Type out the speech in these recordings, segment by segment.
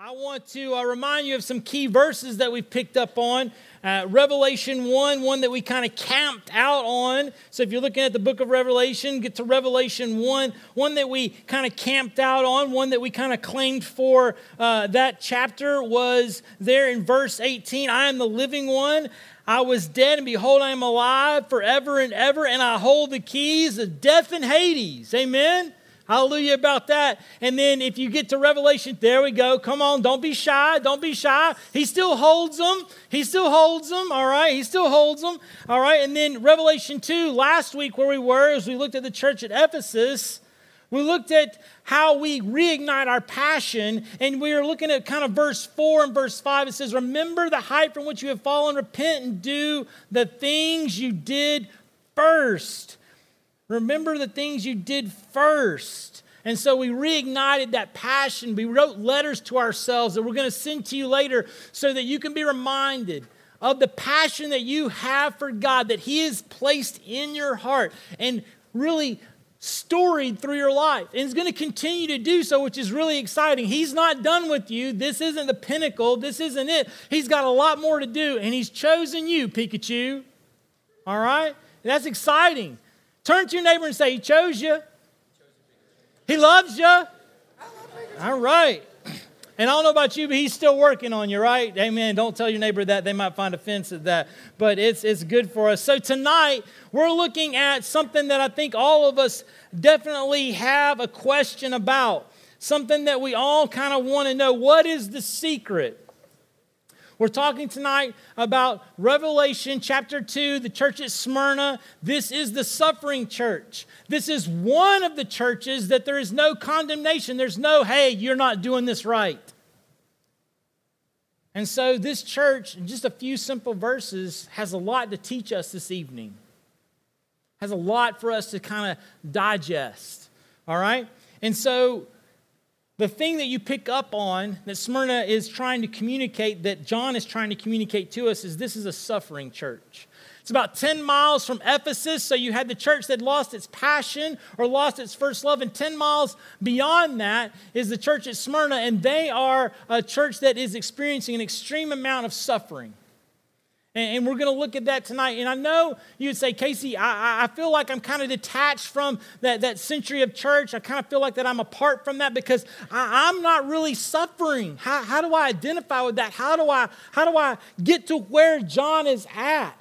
I want to uh, remind you of some key verses that we've picked up on. Uh, Revelation 1, one that we kind of camped out on. So if you're looking at the book of Revelation, get to Revelation 1, one that we kind of camped out on, one that we kind of claimed for uh, that chapter was there in verse 18 I am the living one. I was dead, and behold, I am alive forever and ever, and I hold the keys of death and Hades. Amen. Hallelujah about that. And then if you get to Revelation, there we go. Come on, don't be shy. Don't be shy. He still holds them. He still holds them. All right. He still holds them. All right. And then Revelation 2, last week where we were, as we looked at the church at Ephesus, we looked at how we reignite our passion, and we are looking at kind of verse 4 and verse 5. It says, Remember the height from which you have fallen, repent and do the things you did first. Remember the things you did first. And so we reignited that passion. We wrote letters to ourselves that we're going to send to you later so that you can be reminded of the passion that you have for God, that He has placed in your heart and really storied through your life. And He's going to continue to do so, which is really exciting. He's not done with you. This isn't the pinnacle. This isn't it. He's got a lot more to do, and He's chosen you, Pikachu. All right? That's exciting. Turn to your neighbor and say, He chose you. He loves you. All right. And I don't know about you, but he's still working on you, right? Amen. Don't tell your neighbor that. They might find offense at that. But it's, it's good for us. So tonight, we're looking at something that I think all of us definitely have a question about. Something that we all kind of want to know. What is the secret? We're talking tonight about Revelation chapter 2, the church at Smyrna. This is the suffering church. This is one of the churches that there is no condemnation. There's no, hey, you're not doing this right. And so, this church, in just a few simple verses, has a lot to teach us this evening, has a lot for us to kind of digest. All right? And so, the thing that you pick up on that Smyrna is trying to communicate, that John is trying to communicate to us, is this is a suffering church. It's about 10 miles from Ephesus, so you had the church that lost its passion or lost its first love, and 10 miles beyond that is the church at Smyrna, and they are a church that is experiencing an extreme amount of suffering. And, we're going to look at that tonight. And I know you would say, Casey, I, I feel like I'm kind of detached from that, that century of church. I kind of feel like that I'm apart from that because I, am not really suffering. How, how do I identify with that? How do I, how do I get to where John is at?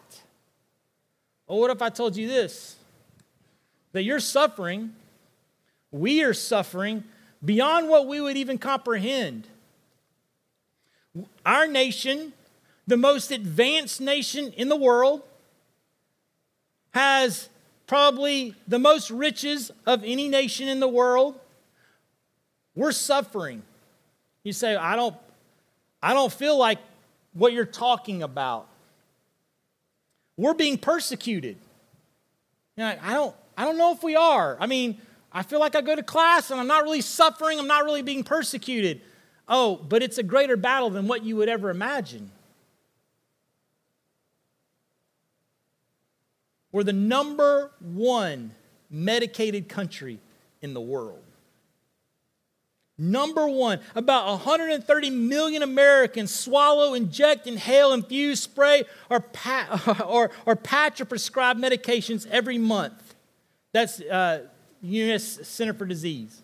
Well, what if I told you this? That you're suffering, we are suffering beyond what we would even comprehend. Our nation the most advanced nation in the world, has probably the most riches of any nation in the world. We're suffering. You say, I don't, I don't feel like what you're talking about. We're being persecuted. You're like, I don't, I don't know if we are. I mean, I feel like I go to class and I'm not really suffering, I'm not really being persecuted. Oh, but it's a greater battle than what you would ever imagine. We're the number one medicated country in the world. Number one, about 130 million Americans swallow, inject, inhale, infuse, spray, or, or, or patch or prescribe medications every month. That's uh, U.S. Center for Disease.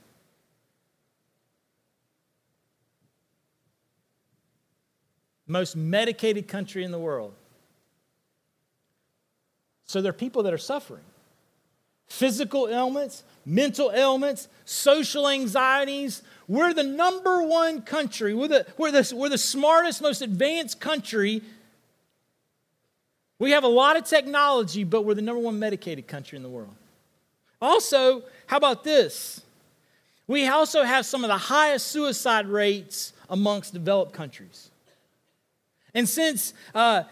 Most medicated country in the world. So there are people that are suffering physical ailments, mental ailments, social anxieties. We're the number one country. We're the, we're, the, we're the smartest, most advanced country. We have a lot of technology, but we're the number one medicated country in the world. Also, how about this? We also have some of the highest suicide rates amongst developed countries. And since uh,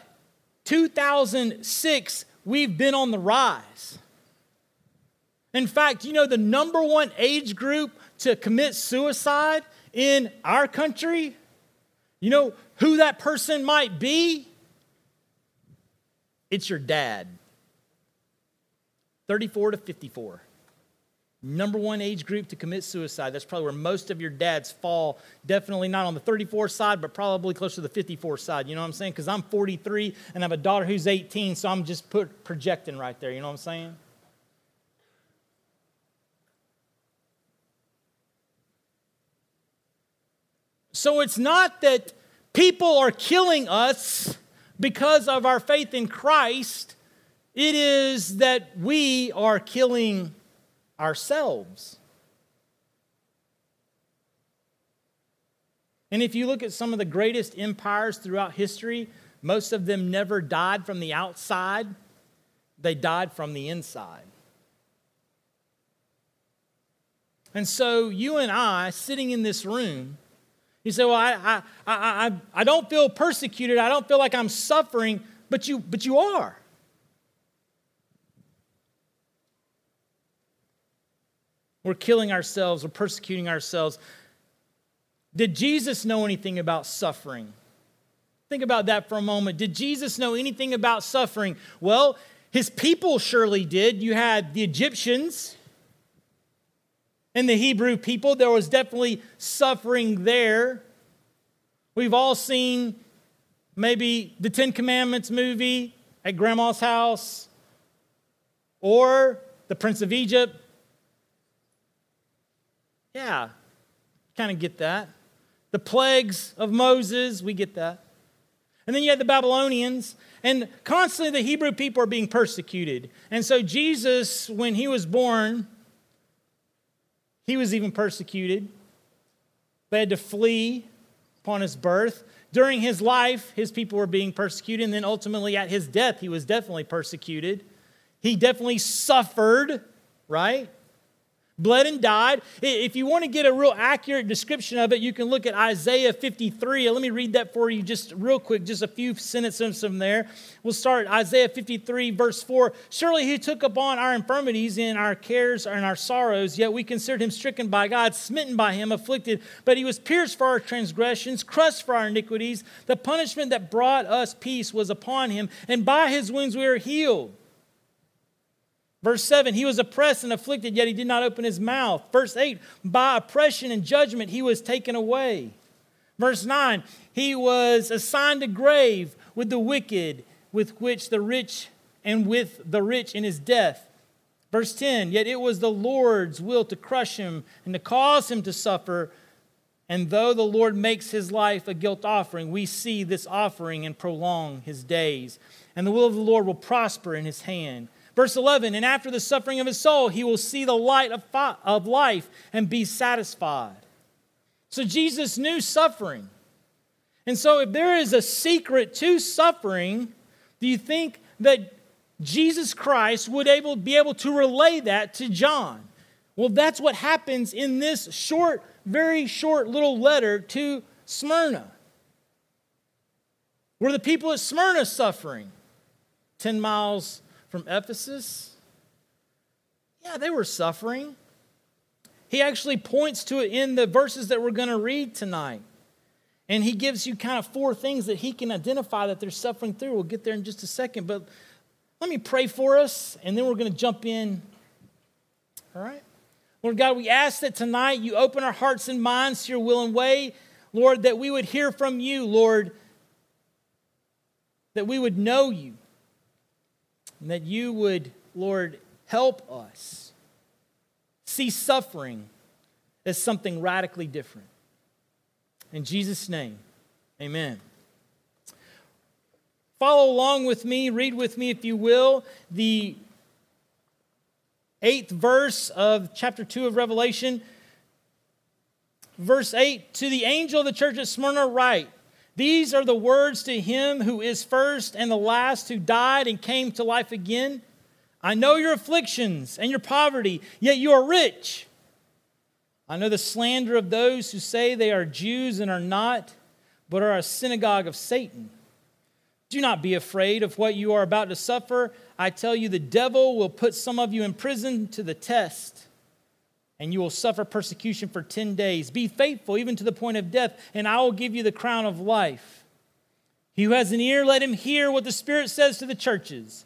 2006, we've been on the rise. In fact, you know the number one age group to commit suicide in our country? You know who that person might be? It's your dad. 34 to 54. Number one age group to commit suicide. That's probably where most of your dads fall. Definitely not on the 34 side, but probably closer to the 54 side. You know what I'm saying? Because I'm 43 and I have a daughter who's 18, so I'm just put, projecting right there. You know what I'm saying? So it's not that people are killing us because of our faith in Christ, it is that we are killing ourselves. And if you look at some of the greatest empires throughout history, most of them never died from the outside, they died from the inside. And so, you and I, sitting in this room, you say, Well, I, I, I, I, don't feel persecuted. I don't feel like I'm suffering, but you, but you are. We're killing ourselves, we're persecuting ourselves. Did Jesus know anything about suffering? Think about that for a moment. Did Jesus know anything about suffering? Well, his people surely did. You had the Egyptians and the Hebrew people. There was definitely suffering there. We've all seen maybe the Ten Commandments movie at grandma's house or the Prince of Egypt yeah, kind of get that. The plagues of Moses, we get that. And then you had the Babylonians, and constantly the Hebrew people are being persecuted. And so Jesus, when he was born, he was even persecuted. They had to flee upon his birth. During his life, his people were being persecuted, and then ultimately at his death, he was definitely persecuted. He definitely suffered, right? Bled and died. If you want to get a real accurate description of it, you can look at Isaiah 53. Let me read that for you just real quick, just a few sentences from there. We'll start Isaiah 53, verse 4. Surely he took upon our infirmities and our cares and our sorrows, yet we considered him stricken by God, smitten by him, afflicted. But he was pierced for our transgressions, crushed for our iniquities. The punishment that brought us peace was upon him, and by his wounds we are healed. Verse 7, he was oppressed and afflicted, yet he did not open his mouth. Verse 8, by oppression and judgment he was taken away. Verse 9, he was assigned a grave with the wicked, with which the rich and with the rich in his death. Verse 10, yet it was the Lord's will to crush him and to cause him to suffer. And though the Lord makes his life a guilt offering, we see this offering and prolong his days. And the will of the Lord will prosper in his hand. Verse 11, and after the suffering of his soul, he will see the light of, fi- of life and be satisfied. So Jesus knew suffering. And so, if there is a secret to suffering, do you think that Jesus Christ would able, be able to relay that to John? Well, that's what happens in this short, very short little letter to Smyrna. Were the people at Smyrna suffering? 10 miles from Ephesus? Yeah, they were suffering. He actually points to it in the verses that we're going to read tonight. And he gives you kind of four things that he can identify that they're suffering through. We'll get there in just a second. But let me pray for us, and then we're going to jump in. All right? Lord God, we ask that tonight you open our hearts and minds to your will and way. Lord, that we would hear from you, Lord, that we would know you, and that you would, Lord, help us see suffering as something radically different. In Jesus' name, amen. Follow along with me, read with me, if you will, the eighth verse of chapter 2 of Revelation. Verse 8 To the angel of the church at Smyrna, write, these are the words to him who is first and the last, who died and came to life again. I know your afflictions and your poverty, yet you are rich. I know the slander of those who say they are Jews and are not, but are a synagogue of Satan. Do not be afraid of what you are about to suffer. I tell you, the devil will put some of you in prison to the test and you will suffer persecution for 10 days. Be faithful even to the point of death, and I will give you the crown of life. He who has an ear, let him hear what the Spirit says to the churches.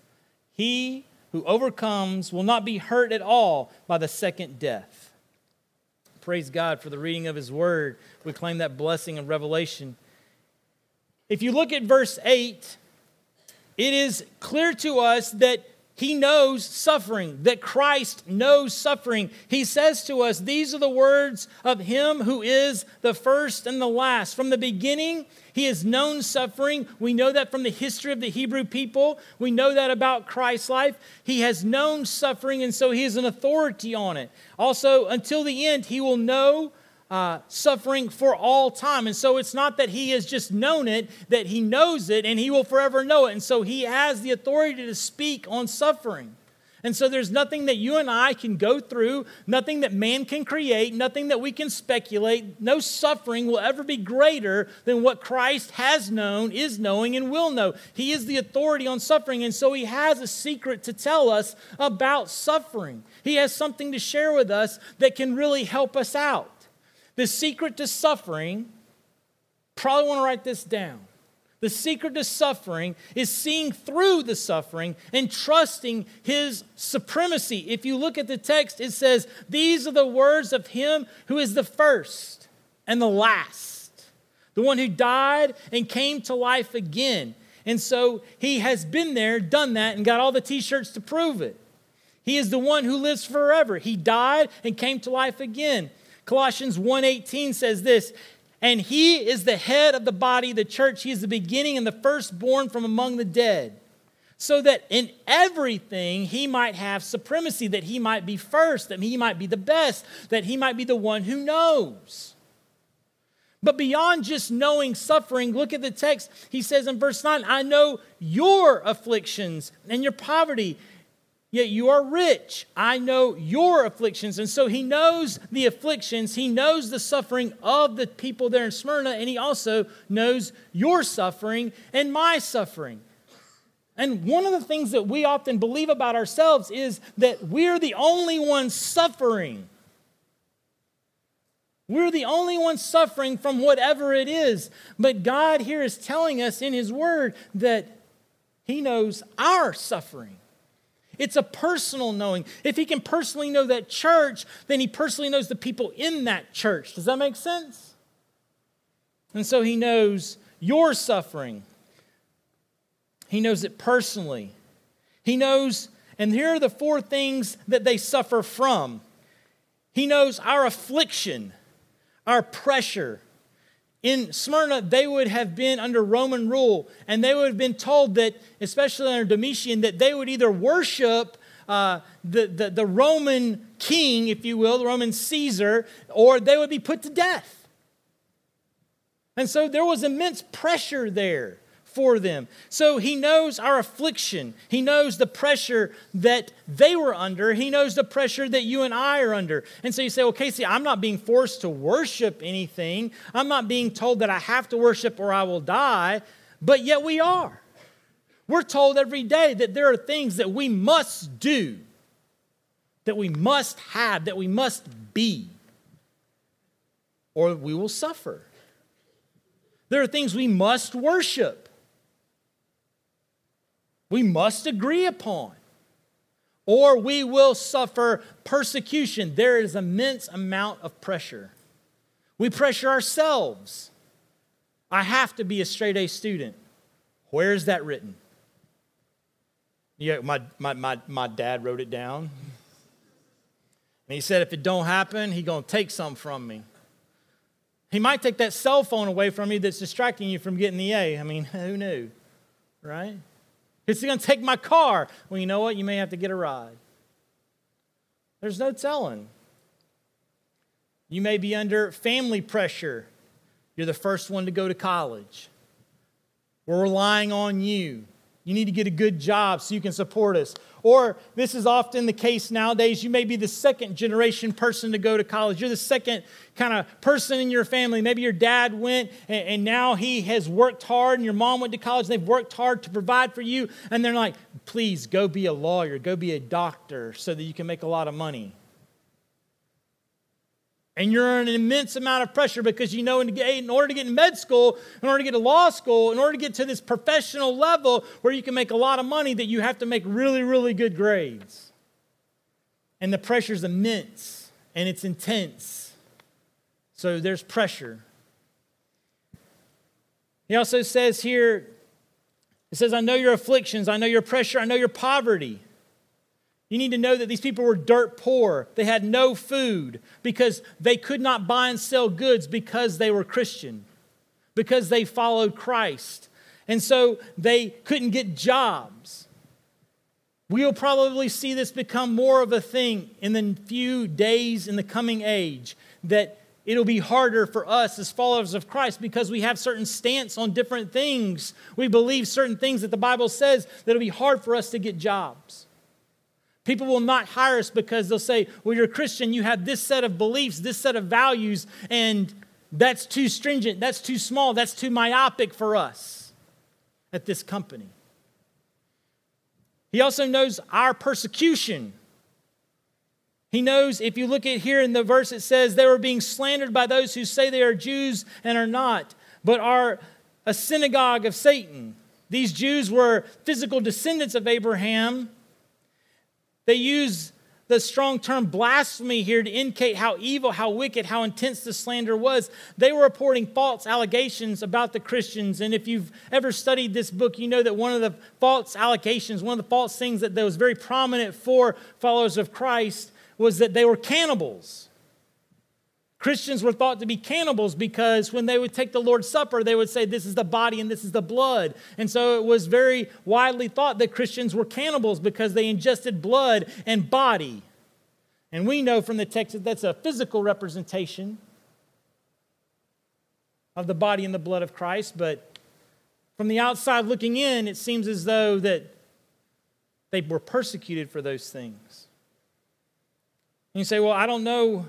He who overcomes will not be hurt at all by the second death. Praise God for the reading of his word. We claim that blessing of Revelation. If you look at verse 8, it is clear to us that he knows suffering, that Christ knows suffering. He says to us, These are the words of Him who is the first and the last. From the beginning, He has known suffering. We know that from the history of the Hebrew people. We know that about Christ's life. He has known suffering, and so He is an authority on it. Also, until the end, He will know uh, suffering for all time. And so it's not that he has just known it, that he knows it and he will forever know it. And so he has the authority to speak on suffering. And so there's nothing that you and I can go through, nothing that man can create, nothing that we can speculate. No suffering will ever be greater than what Christ has known, is knowing, and will know. He is the authority on suffering, and so he has a secret to tell us about suffering. He has something to share with us that can really help us out. The secret to suffering, probably want to write this down. The secret to suffering is seeing through the suffering and trusting his supremacy. If you look at the text, it says, These are the words of him who is the first and the last, the one who died and came to life again. And so he has been there, done that, and got all the t shirts to prove it. He is the one who lives forever. He died and came to life again. Colossians 1:18 says this, and he is the head of the body, the church. He is the beginning and the firstborn from among the dead, so that in everything he might have supremacy, that he might be first, that he might be the best, that he might be the one who knows. But beyond just knowing suffering, look at the text. He says in verse 9, I know your afflictions and your poverty Yet you are rich. I know your afflictions. And so he knows the afflictions. He knows the suffering of the people there in Smyrna, and he also knows your suffering and my suffering. And one of the things that we often believe about ourselves is that we're the only ones suffering. We're the only ones suffering from whatever it is. But God here is telling us in His Word that He knows our suffering. It's a personal knowing. If he can personally know that church, then he personally knows the people in that church. Does that make sense? And so he knows your suffering. He knows it personally. He knows, and here are the four things that they suffer from. He knows our affliction, our pressure, in Smyrna, they would have been under Roman rule, and they would have been told that, especially under Domitian, that they would either worship uh, the, the, the Roman king, if you will, the Roman Caesar, or they would be put to death. And so there was immense pressure there for them. So he knows our affliction. He knows the pressure that they were under. He knows the pressure that you and I are under. And so you say, well, Casey, I'm not being forced to worship anything. I'm not being told that I have to worship or I will die, but yet we are. We're told every day that there are things that we must do, that we must have, that we must be, or we will suffer. There are things we must worship we must agree upon, or we will suffer persecution. There is immense amount of pressure. We pressure ourselves. I have to be a straight A student. Where is that written? Yeah, my, my, my, my dad wrote it down. And he said, if it don't happen, he gonna take some from me. He might take that cell phone away from you that's distracting you from getting the A. I mean, who knew, right? Is he going to take my car? Well, you know what? You may have to get a ride. There's no telling. You may be under family pressure. You're the first one to go to college. We're relying on you. You need to get a good job so you can support us. Or this is often the case nowadays. You may be the second generation person to go to college. You're the second kind of person in your family. Maybe your dad went and, and now he has worked hard, and your mom went to college. And they've worked hard to provide for you. And they're like, please go be a lawyer, go be a doctor so that you can make a lot of money. And you're under an immense amount of pressure because you know in, order to get in med school, in order to get to law school, in order to get to this professional level where you can make a lot of money, that you have to make really, really good grades. And the pressure is immense and it's intense. So there's pressure. He also says here, it says, I know your afflictions, I know your pressure, I know your poverty. You need to know that these people were dirt poor. They had no food because they could not buy and sell goods because they were Christian, because they followed Christ. And so they couldn't get jobs. We'll probably see this become more of a thing in the few days in the coming age that it'll be harder for us as followers of Christ because we have certain stance on different things. We believe certain things that the Bible says that it'll be hard for us to get jobs. People will not hire us because they'll say, Well, you're a Christian, you have this set of beliefs, this set of values, and that's too stringent, that's too small, that's too myopic for us at this company. He also knows our persecution. He knows, if you look at here in the verse, it says, they were being slandered by those who say they are Jews and are not, but are a synagogue of Satan. These Jews were physical descendants of Abraham. They use the strong term blasphemy here to indicate how evil, how wicked, how intense the slander was. They were reporting false allegations about the Christians. And if you've ever studied this book, you know that one of the false allegations, one of the false things that, was very prominent for followers of Christ was that they were cannibals. Christians were thought to be cannibals because when they would take the Lord's Supper, they would say, This is the body and this is the blood. And so it was very widely thought that Christians were cannibals because they ingested blood and body. And we know from the text that that's a physical representation of the body and the blood of Christ, but from the outside looking in, it seems as though that they were persecuted for those things. And you say, Well, I don't know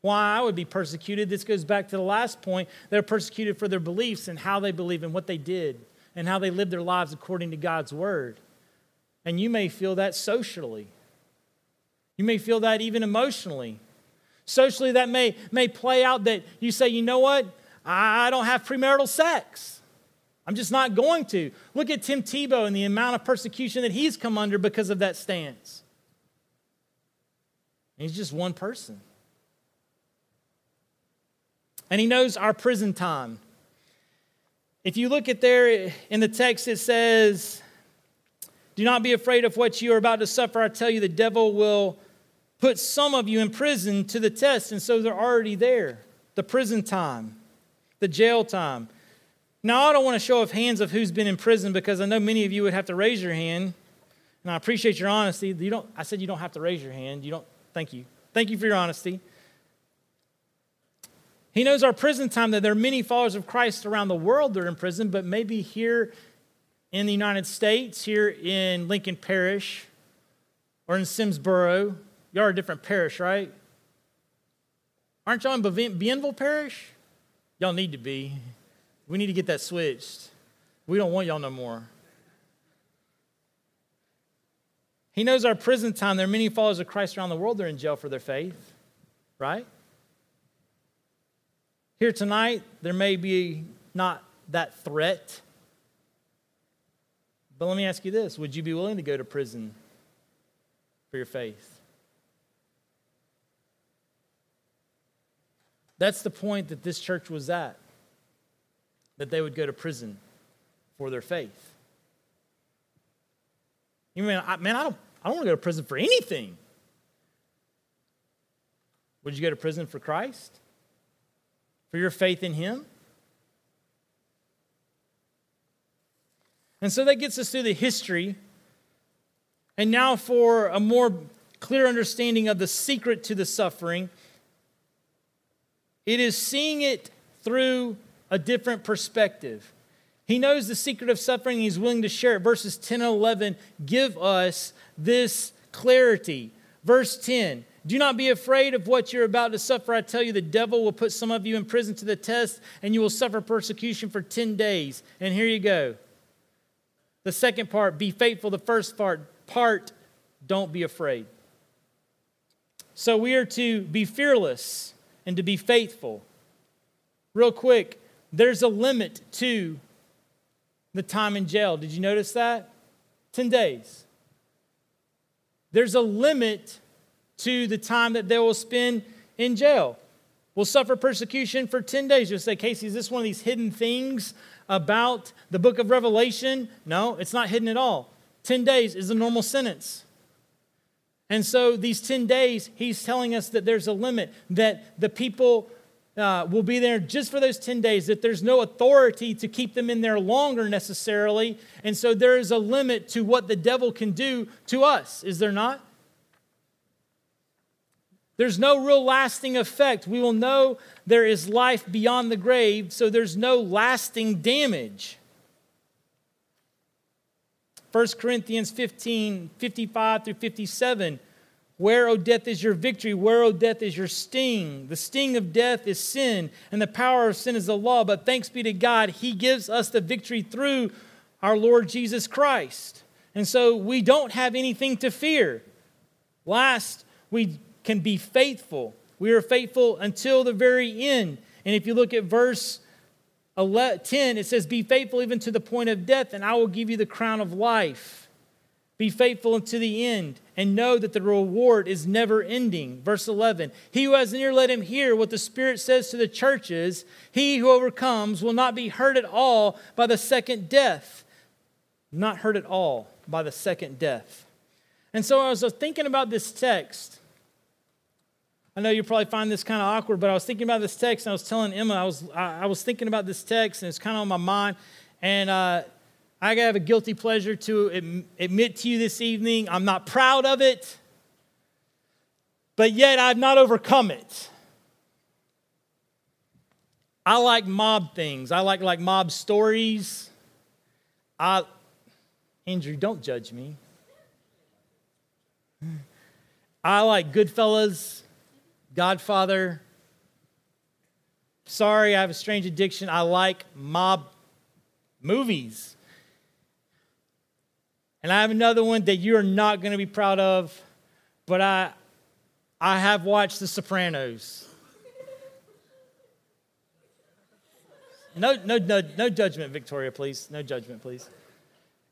why I would be persecuted. This goes back to the last point. They're persecuted for their beliefs and how they believe and what they did and how they lived their lives according to God's word. And you may feel that socially. You may feel that even emotionally. Socially, that may, may play out that you say, you know what? I don't have premarital sex. I'm just not going to. Look at Tim Tebow and the amount of persecution that he's come under because of that stance. He's just one person and he knows our prison time. If you look at there in the text, it says, Do not be afraid of what you are about to suffer. I tell you, the devil will put some of you in prison to the test, and so they're already there. The prison time, the jail time. Now, I don't want to show of hands of who's been in prison because I know many of you would have to raise your hand, and I appreciate your honesty. You don't, I said you don't have to raise your hand. You don't, thank you. Thank you for your honesty. He knows our prison time, that there are many followers of Christ around the world that are in prison, but maybe here in the United States, here in Lincoln Parish, or in Simsboro. Y'all are a different parish, right? Aren't y'all in Bienville Parish? Y'all need to be. We need to get that switched. We don't want y'all no more. He knows our prison time. There are many followers of Christ around the world that are in jail for their faith, right? Here tonight, there may be not that threat. But let me ask you this Would you be willing to go to prison for your faith? That's the point that this church was at, that they would go to prison for their faith. You mean, I, man, I don't, I don't want to go to prison for anything. Would you go to prison for Christ? For your faith in Him? And so that gets us through the history. And now, for a more clear understanding of the secret to the suffering, it is seeing it through a different perspective. He knows the secret of suffering, he's willing to share it. Verses 10 and 11 give us this clarity. Verse 10 do not be afraid of what you're about to suffer. I tell you, the devil will put some of you in prison to the test, and you will suffer persecution for 10 days. And here you go. The second part, be faithful. The first part, part, don't be afraid. So we are to be fearless and to be faithful. Real quick, there's a limit to the time in jail. Did you notice that? 10 days. There's a limit to the time that they will spend in jail. Will suffer persecution for 10 days. You'll say, Casey, is this one of these hidden things about the book of Revelation? No, it's not hidden at all. 10 days is a normal sentence. And so, these 10 days, he's telling us that there's a limit, that the people uh, will be there just for those 10 days, that there's no authority to keep them in there longer necessarily. And so, there is a limit to what the devil can do to us, is there not? There's no real lasting effect. We will know there is life beyond the grave, so there's no lasting damage. 1 Corinthians 15 55 through 57. Where, O death, is your victory? Where, O death, is your sting? The sting of death is sin, and the power of sin is the law. But thanks be to God, He gives us the victory through our Lord Jesus Christ. And so we don't have anything to fear. Last, we can be faithful. We are faithful until the very end. And if you look at verse 10, it says, Be faithful even to the point of death, and I will give you the crown of life. Be faithful unto the end, and know that the reward is never ending. Verse 11 He who has an ear, let him hear what the Spirit says to the churches. He who overcomes will not be hurt at all by the second death. Not hurt at all by the second death. And so I was thinking about this text, I know you probably find this kind of awkward, but I was thinking about this text and I was telling Emma, I was, I, I was thinking about this text and it's kind of on my mind. And uh, I have a guilty pleasure to admit to you this evening I'm not proud of it, but yet I've not overcome it. I like mob things. I like like mob stories. I Andrew, don't judge me. I like Goodfellas. Godfather. Sorry, I have a strange addiction. I like mob movies. And I have another one that you're not going to be proud of, but I, I have watched The Sopranos. No, no, no, no judgment, Victoria, please. No judgment, please.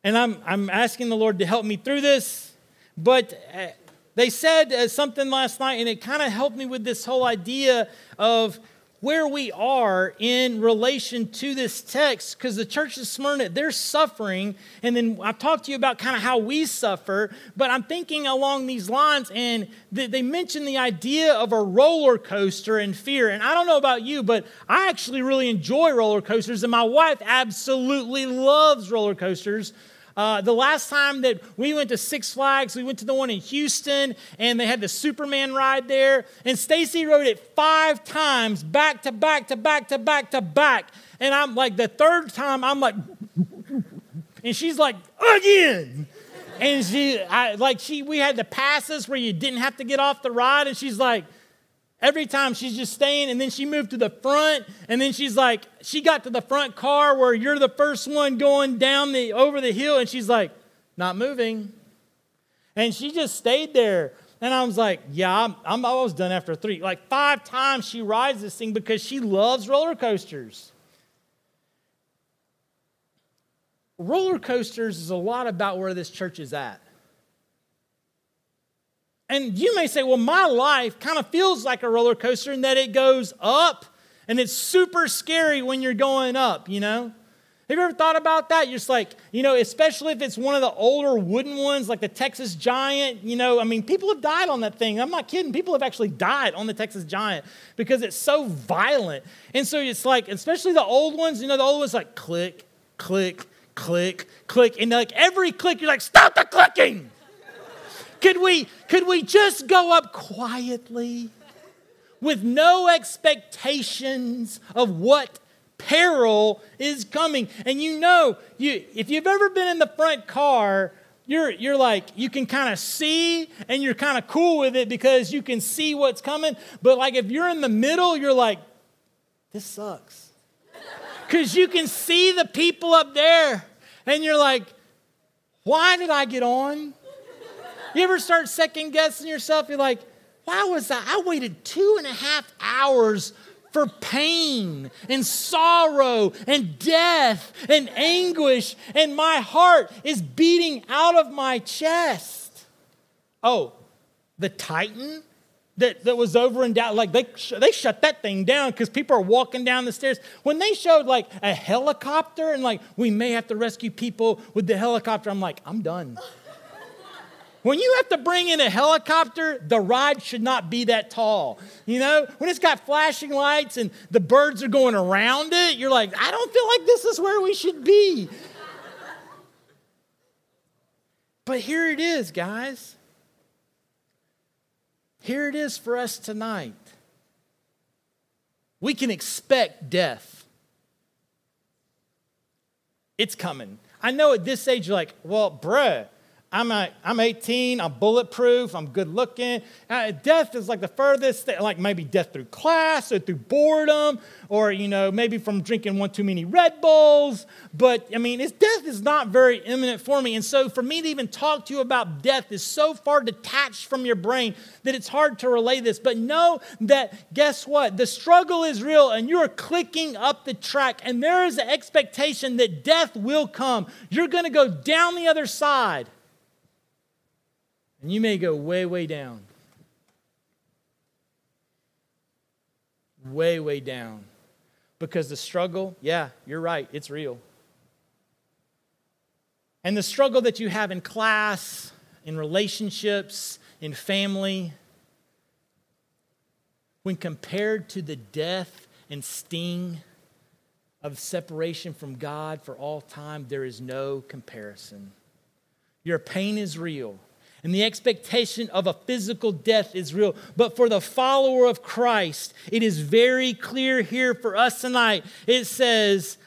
And I'm, I'm asking the Lord to help me through this, but uh, they said uh, something last night, and it kind of helped me with this whole idea of where we are in relation to this text because the church of Smyrna, they're suffering. And then I've talked to you about kind of how we suffer, but I'm thinking along these lines, and they mentioned the idea of a roller coaster and fear. And I don't know about you, but I actually really enjoy roller coasters, and my wife absolutely loves roller coasters. Uh, the last time that we went to Six Flags, we went to the one in Houston, and they had the Superman ride there. And Stacy rode it five times, back to back to back to back to back. And I'm like, the third time, I'm like, and she's like, again. And she, I, like, she, we had the passes where you didn't have to get off the ride, and she's like, Every time she's just staying, and then she moved to the front, and then she's like, she got to the front car where you're the first one going down the over the hill, and she's like, not moving. And she just stayed there. And I was like, yeah, I'm, I'm almost done after three. Like five times she rides this thing because she loves roller coasters. Roller coasters is a lot about where this church is at. And you may say, well, my life kind of feels like a roller coaster in that it goes up and it's super scary when you're going up, you know? Have you ever thought about that? You're just like, you know, especially if it's one of the older wooden ones, like the Texas Giant, you know, I mean, people have died on that thing. I'm not kidding. People have actually died on the Texas Giant because it's so violent. And so it's like, especially the old ones, you know, the old ones like click, click, click, click. And like every click, you're like, stop the clicking. Could we, could we just go up quietly with no expectations of what peril is coming? And you know, you, if you've ever been in the front car, you're, you're like, you can kind of see and you're kind of cool with it because you can see what's coming. But like if you're in the middle, you're like, this sucks. Because you can see the people up there and you're like, why did I get on? You ever start second guessing yourself? You're like, Why was that? I waited two and a half hours for pain and sorrow and death and anguish, and my heart is beating out of my chest. Oh, the Titan that, that was over and down, like they, they shut that thing down because people are walking down the stairs. When they showed like a helicopter and like we may have to rescue people with the helicopter, I'm like, I'm done. When you have to bring in a helicopter, the ride should not be that tall. You know, when it's got flashing lights and the birds are going around it, you're like, I don't feel like this is where we should be. but here it is, guys. Here it is for us tonight. We can expect death. It's coming. I know at this age, you're like, well, bruh, I'm, a, I'm 18, I'm bulletproof, I'm good looking. Uh, death is like the furthest, thing, like maybe death through class or through boredom or, you know, maybe from drinking one too many Red Bulls. But, I mean, it's, death is not very imminent for me. And so for me to even talk to you about death is so far detached from your brain that it's hard to relay this. But know that, guess what? The struggle is real and you're clicking up the track and there is an expectation that death will come. You're going to go down the other side. And you may go way, way down. Way, way down. Because the struggle, yeah, you're right, it's real. And the struggle that you have in class, in relationships, in family, when compared to the death and sting of separation from God for all time, there is no comparison. Your pain is real and the expectation of a physical death is real. But for the follower of Christ, it is very clear here for us tonight. It says,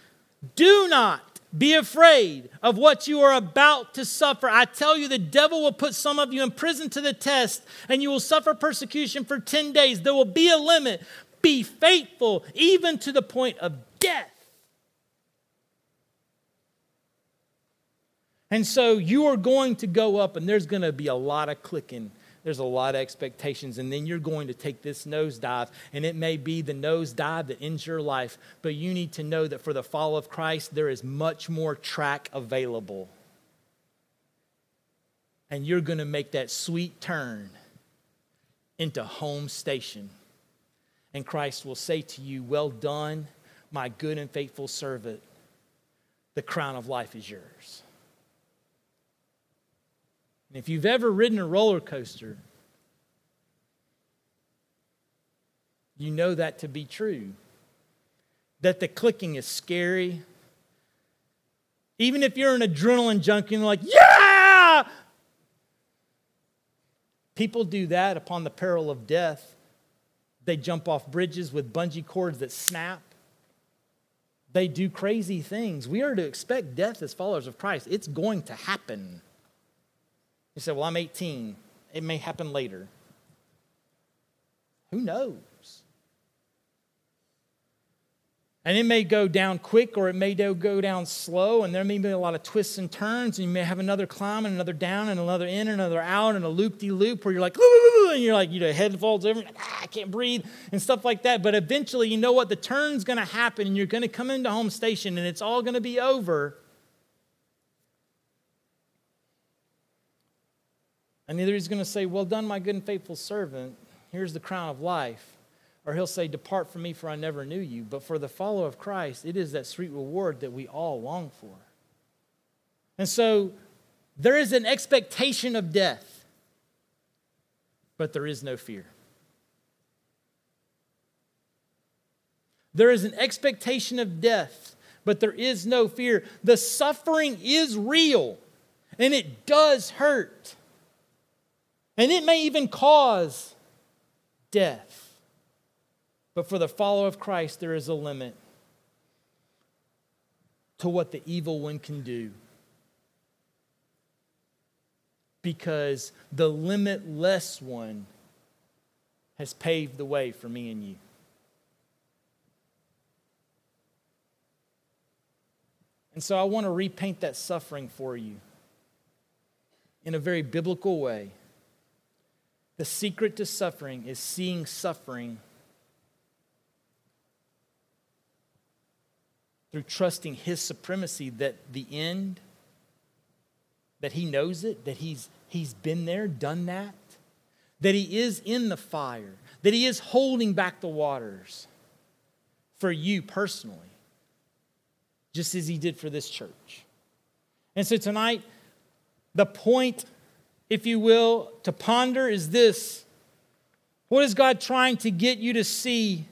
Do not be afraid of what you are about to suffer. I tell you, the devil will put some of you in prison to the test, and you will suffer persecution for 10 days. There will be a limit. Be faithful, even to the point of death. And so you are going to go up, and there's going to be a lot of clicking. There's a lot of expectations, and then you're going to take this nosedive, and it may be the nosedive that ends your life. But you need to know that for the fall of Christ, there is much more track available. And you're going to make that sweet turn into home station. And Christ will say to you, Well done, my good and faithful servant. The crown of life is yours. And if you've ever ridden a roller coaster, you know that to be true. That the clicking is scary. Even if you're an adrenaline junkie and like, yeah! People do that upon the peril of death. They jump off bridges with bungee cords that snap. They do crazy things. We are to expect death as followers of Christ. It's going to happen. You say, Well, I'm 18. It may happen later. Who knows? And it may go down quick or it may go down slow, and there may be a lot of twists and turns, and you may have another climb and another down and another in and another out and a loop de loop where you're like, and you're like, you know, head falls over, ah, I can't breathe, and stuff like that. But eventually, you know what? The turn's going to happen, and you're going to come into home station, and it's all going to be over. And either he's going to say, Well done, my good and faithful servant. Here's the crown of life. Or he'll say, Depart from me, for I never knew you. But for the follower of Christ, it is that sweet reward that we all long for. And so there is an expectation of death, but there is no fear. There is an expectation of death, but there is no fear. The suffering is real, and it does hurt. And it may even cause death. But for the follower of Christ, there is a limit to what the evil one can do. Because the limitless one has paved the way for me and you. And so I want to repaint that suffering for you in a very biblical way. The secret to suffering is seeing suffering through trusting His supremacy that the end, that He knows it, that He's, he's been there, done that, that He is in the fire, that He is holding back the waters for you personally, just as He did for this church. And so tonight, the point, if you will, to ponder is this What is God trying to get you to see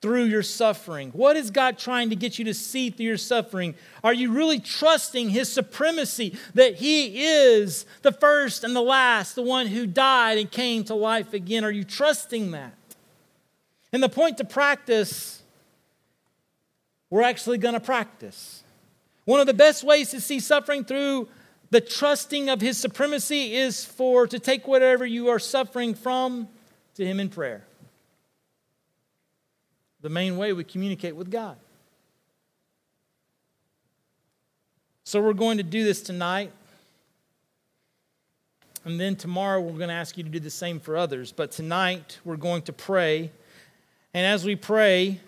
through your suffering? What is God trying to get you to see through your suffering? Are you really trusting His supremacy that He is the first and the last, the one who died and came to life again? Are you trusting that? And the point to practice, we're actually going to practice. One of the best ways to see suffering through the trusting of His supremacy is for to take whatever you are suffering from to Him in prayer the main way we communicate with God. So we're going to do this tonight. And then tomorrow we're going to ask you to do the same for others. But tonight we're going to pray. And as we pray,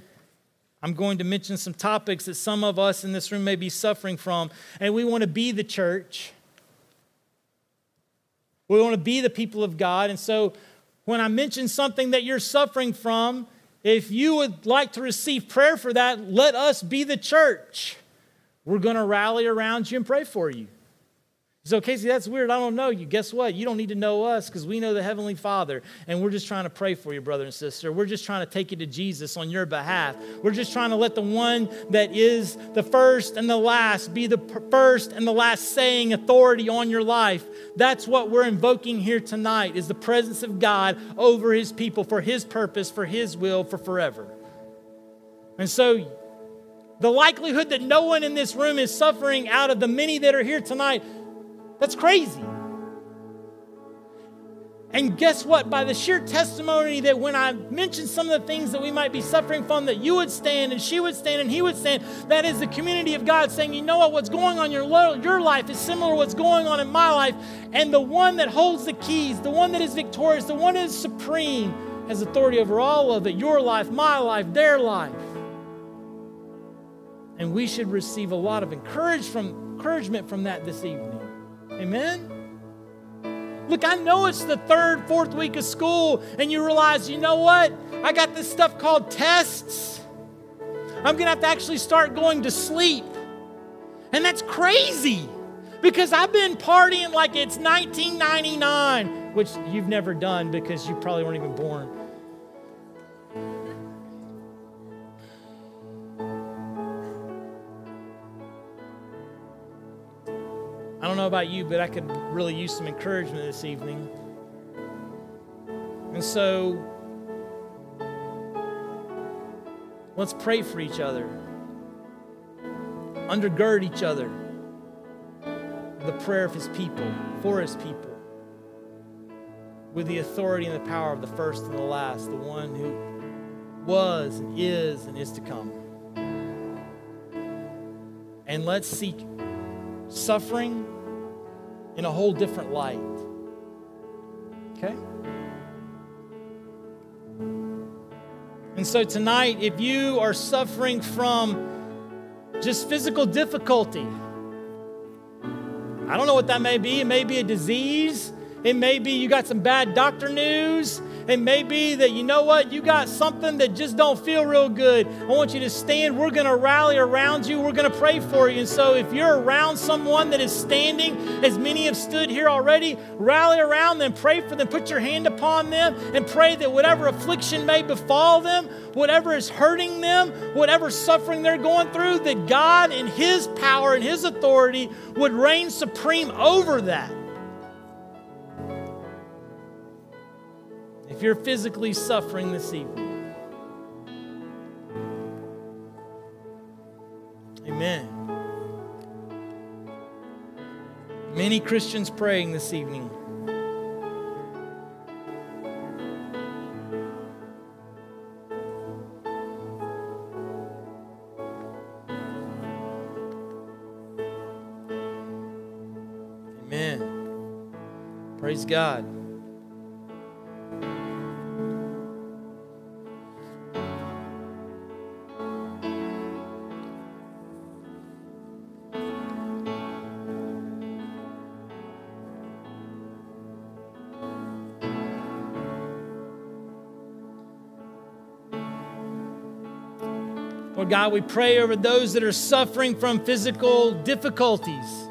I'm going to mention some topics that some of us in this room may be suffering from. And we want to be the church. We want to be the people of God. And so when I mention something that you're suffering from, if you would like to receive prayer for that, let us be the church. We're going to rally around you and pray for you. So, Casey, that's weird. I don't know you. Guess what? You don't need to know us because we know the Heavenly Father. And we're just trying to pray for you, brother and sister. We're just trying to take you to Jesus on your behalf. We're just trying to let the one that is the first and the last be the first and the last saying authority on your life. That's what we're invoking here tonight is the presence of God over his people for his purpose, for his will, for forever. And so the likelihood that no one in this room is suffering out of the many that are here tonight that's crazy. And guess what? By the sheer testimony that when I mentioned some of the things that we might be suffering from, that you would stand and she would stand and he would stand, that is the community of God saying, you know what? What's going on in your, your life is similar to what's going on in my life. And the one that holds the keys, the one that is victorious, the one that is supreme, has authority over all of it your life, my life, their life. And we should receive a lot of encouragement from that this evening. Amen? Look, I know it's the third, fourth week of school, and you realize, you know what? I got this stuff called tests. I'm going to have to actually start going to sleep. And that's crazy because I've been partying like it's 1999, which you've never done because you probably weren't even born. Know about you, but I could really use some encouragement this evening. And so, let's pray for each other, undergird each other the prayer of his people, for his people, with the authority and the power of the first and the last, the one who was and is and is to come. And let's seek suffering in a whole different light. Okay? And so tonight, if you are suffering from just physical difficulty, I don't know what that may be. It may be a disease. It may be you got some bad doctor news. It may be that you know what, you got something that just don't feel real good. I want you to stand. We're going to rally around you. We're going to pray for you. And so if you're around someone that is standing, as many have stood here already, rally around them, pray for them, put your hand upon them, and pray that whatever affliction may befall them, whatever is hurting them, whatever suffering they're going through, that God in His power and His authority would reign supreme over that. If you're physically suffering this evening. Amen. Many Christians praying this evening. Amen. Praise God. Lord God, we pray over those that are suffering from physical difficulties.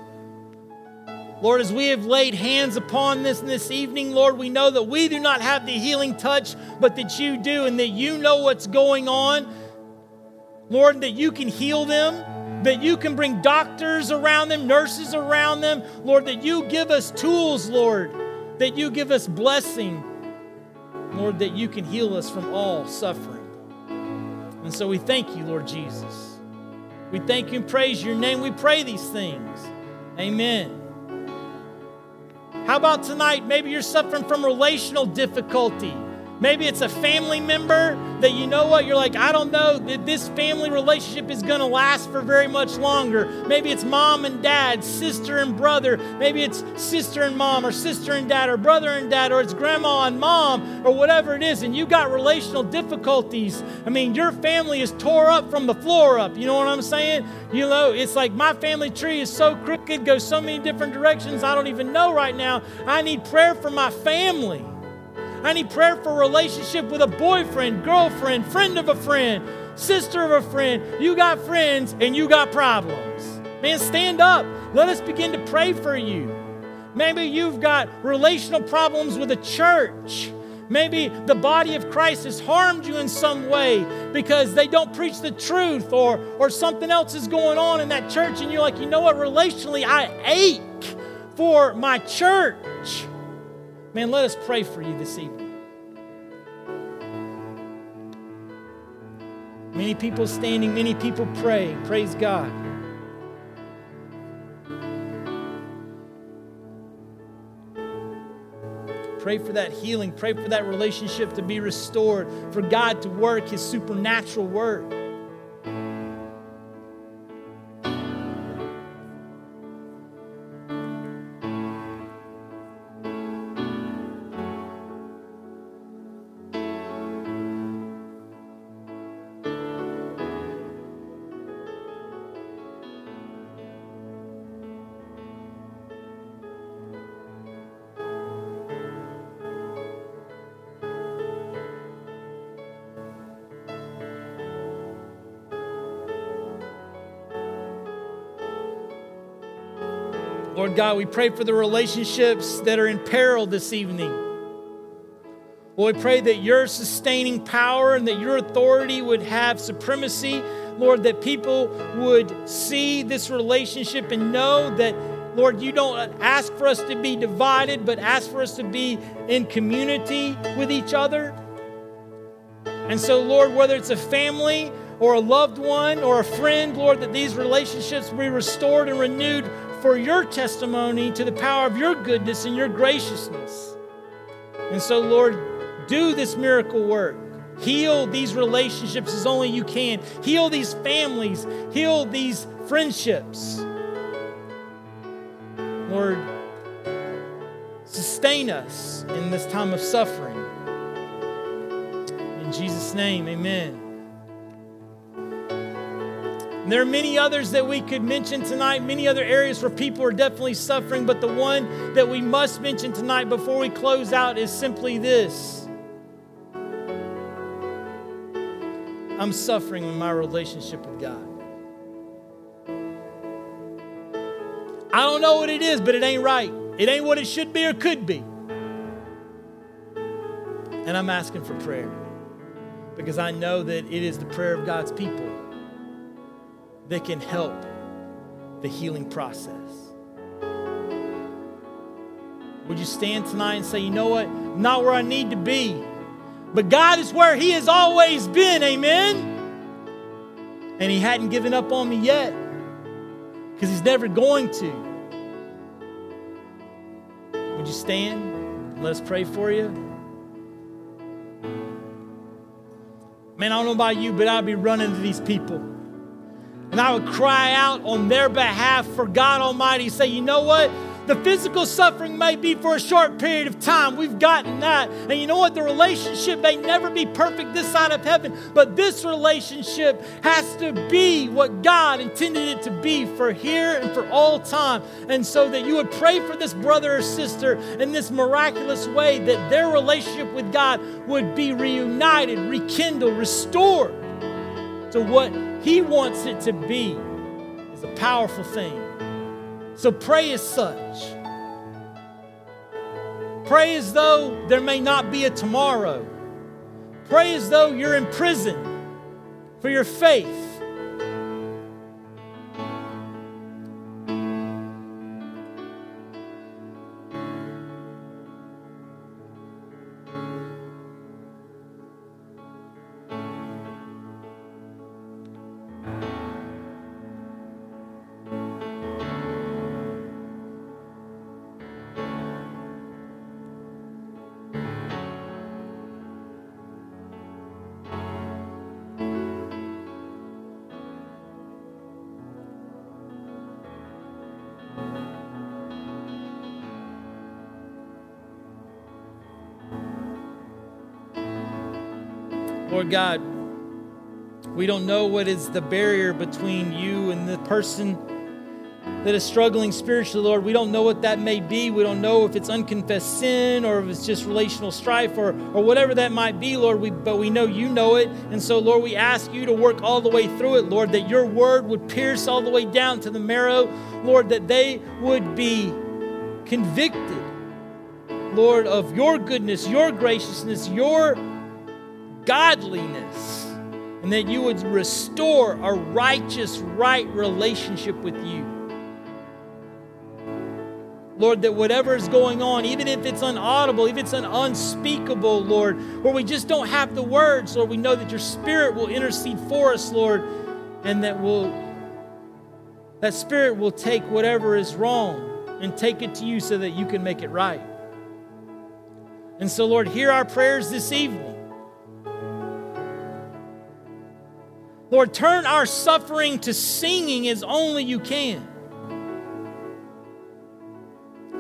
Lord, as we have laid hands upon this this evening, Lord, we know that we do not have the healing touch, but that you do, and that you know what's going on. Lord, that you can heal them, that you can bring doctors around them, nurses around them. Lord, that you give us tools, Lord, that you give us blessing. Lord, that you can heal us from all suffering. And so we thank you, Lord Jesus. We thank you and praise your name. We pray these things. Amen. How about tonight? Maybe you're suffering from relational difficulty. Maybe it's a family member that you know what, you're like, I don't know that this family relationship is going to last for very much longer. Maybe it's mom and dad, sister and brother. Maybe it's sister and mom, or sister and dad, or brother and dad, or it's grandma and mom, or whatever it is, and you got relational difficulties. I mean, your family is tore up from the floor up. You know what I'm saying? You know, it's like my family tree is so crooked, goes so many different directions, I don't even know right now. I need prayer for my family. I need prayer for relationship with a boyfriend, girlfriend, friend of a friend, sister of a friend. You got friends and you got problems. Man, stand up. Let us begin to pray for you. Maybe you've got relational problems with a church. Maybe the body of Christ has harmed you in some way because they don't preach the truth or, or something else is going on in that church, and you're like, you know what? Relationally, I ache for my church. Man, let us pray for you this evening. Many people standing, many people praying. Praise God. Pray for that healing. Pray for that relationship to be restored, for God to work His supernatural work. Lord God, we pray for the relationships that are in peril this evening. Lord, we pray that your sustaining power and that your authority would have supremacy. Lord, that people would see this relationship and know that, Lord, you don't ask for us to be divided, but ask for us to be in community with each other. And so, Lord, whether it's a family or a loved one or a friend, Lord, that these relationships be restored and renewed for your testimony to the power of your goodness and your graciousness. And so, Lord, do this miracle work. Heal these relationships as only you can. Heal these families. Heal these friendships. Lord, sustain us in this time of suffering. In Jesus' name, amen. And there are many others that we could mention tonight, many other areas where people are definitely suffering, but the one that we must mention tonight before we close out is simply this I'm suffering in my relationship with God. I don't know what it is, but it ain't right. It ain't what it should be or could be. And I'm asking for prayer because I know that it is the prayer of God's people that can help the healing process. Would you stand tonight and say, you know what? Not where I need to be, but God is where He has always been. Amen. And He hadn't given up on me yet because He's never going to. Would you stand? Let us pray for you. Man, I don't know about you, but I'd be running to these people. And I would cry out on their behalf for God Almighty, say, you know what? The physical suffering may be for a short period of time. We've gotten that. And you know what? The relationship may never be perfect this side of heaven, but this relationship has to be what God intended it to be for here and for all time. And so that you would pray for this brother or sister in this miraculous way that their relationship with God would be reunited, rekindled, restored to what He wants it to be is a powerful thing. So pray as such. Pray as though there may not be a tomorrow. Pray as though you're in prison for your faith. Lord God, we don't know what is the barrier between you and the person that is struggling spiritually, Lord. We don't know what that may be. We don't know if it's unconfessed sin or if it's just relational strife or, or whatever that might be, Lord. We, but we know you know it. And so, Lord, we ask you to work all the way through it, Lord, that your word would pierce all the way down to the marrow, Lord, that they would be convicted, Lord, of your goodness, your graciousness, your godliness, and that you would restore a righteous, right relationship with you. Lord, that whatever is going on, even if it's unaudible, if it's an unspeakable, Lord, where we just don't have the words, Lord, we know that your Spirit will intercede for us, Lord, and that will that Spirit will take whatever is wrong and take it to you so that you can make it right. And so, Lord, hear our prayers this evening. Lord, turn our suffering to singing as only you can.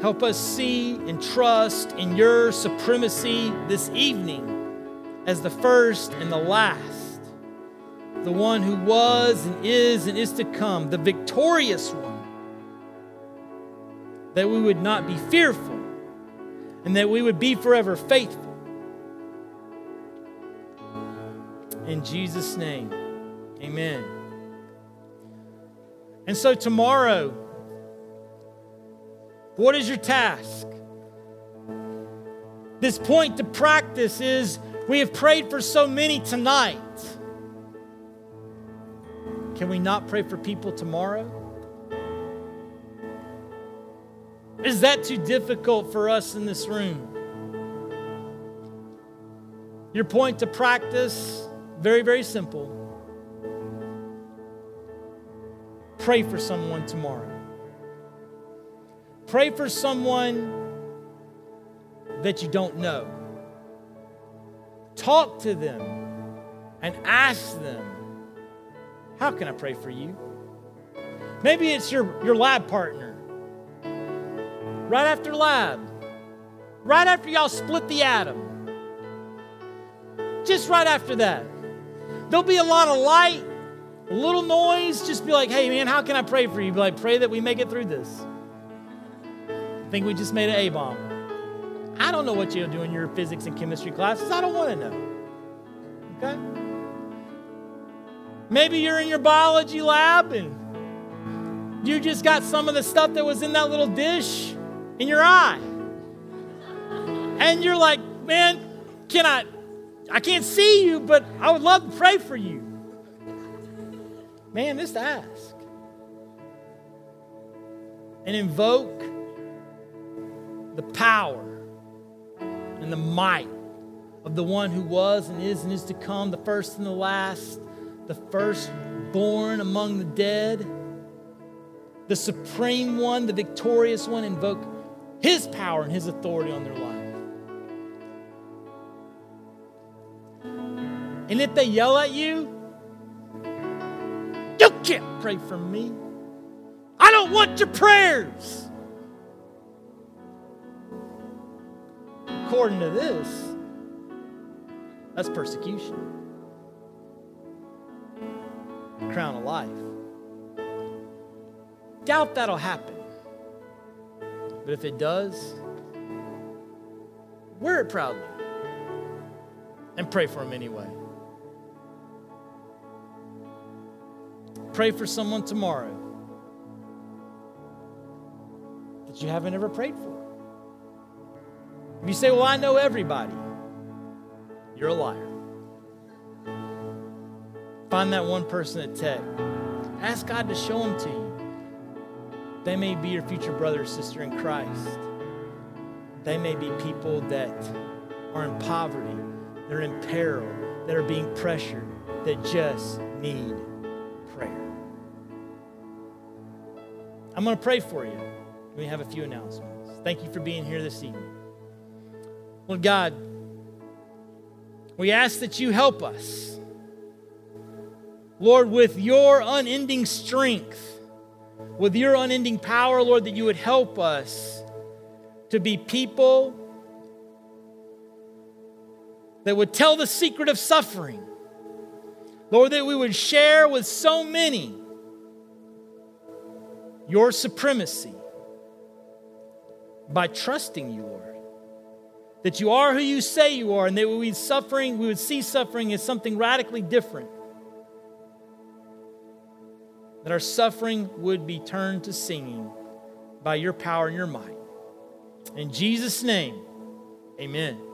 Help us see and trust in your supremacy this evening as the first and the last, the one who was and is and is to come, the victorious one. That we would not be fearful and that we would be forever faithful. In Jesus' name. Amen. And so, tomorrow, what is your task? This point to practice is we have prayed for so many tonight. Can we not pray for people tomorrow? Is that too difficult for us in this room? Your point to practice, very, very simple. Pray for someone tomorrow. Pray for someone that you don't know. Talk to them and ask them, How can I pray for you? Maybe it's your, your lab partner. Right after lab, right after y'all split the atom, just right after that. There'll be a lot of light little noise, just be like, hey, man, how can I pray for you? Be like, pray that we make it through this. I think we just made an A bomb. I don't know what you'll do in your physics and chemistry classes. I don't want to know. Okay? Maybe you're in your biology lab and you just got some of the stuff that was in that little dish in your eye. And you're like, man, can I? I can't see you, but I would love to pray for you. Man, just ask. And invoke the power and the might of the one who was and is and is to come, the first and the last, the firstborn among the dead, the supreme one, the victorious one. Invoke his power and his authority on their life. And if they yell at you, can't pray for me. I don't want your prayers. According to this, that's persecution. Crown of life. Doubt that'll happen. But if it does, wear it proudly and pray for him anyway. Pray for someone tomorrow that you haven't ever prayed for. If you say, Well, I know everybody, you're a liar. Find that one person at Tech. Ask God to show them to you. They may be your future brother or sister in Christ. They may be people that are in poverty, they're in peril, that are being pressured, that just need I'm going to pray for you. We have a few announcements. Thank you for being here this evening. Lord God, we ask that you help us. Lord, with your unending strength, with your unending power, Lord, that you would help us to be people that would tell the secret of suffering. Lord, that we would share with so many your supremacy by trusting you, Lord. That you are who you say you are, and that we suffering, we would see suffering as something radically different. That our suffering would be turned to singing by your power and your might. In Jesus' name, amen.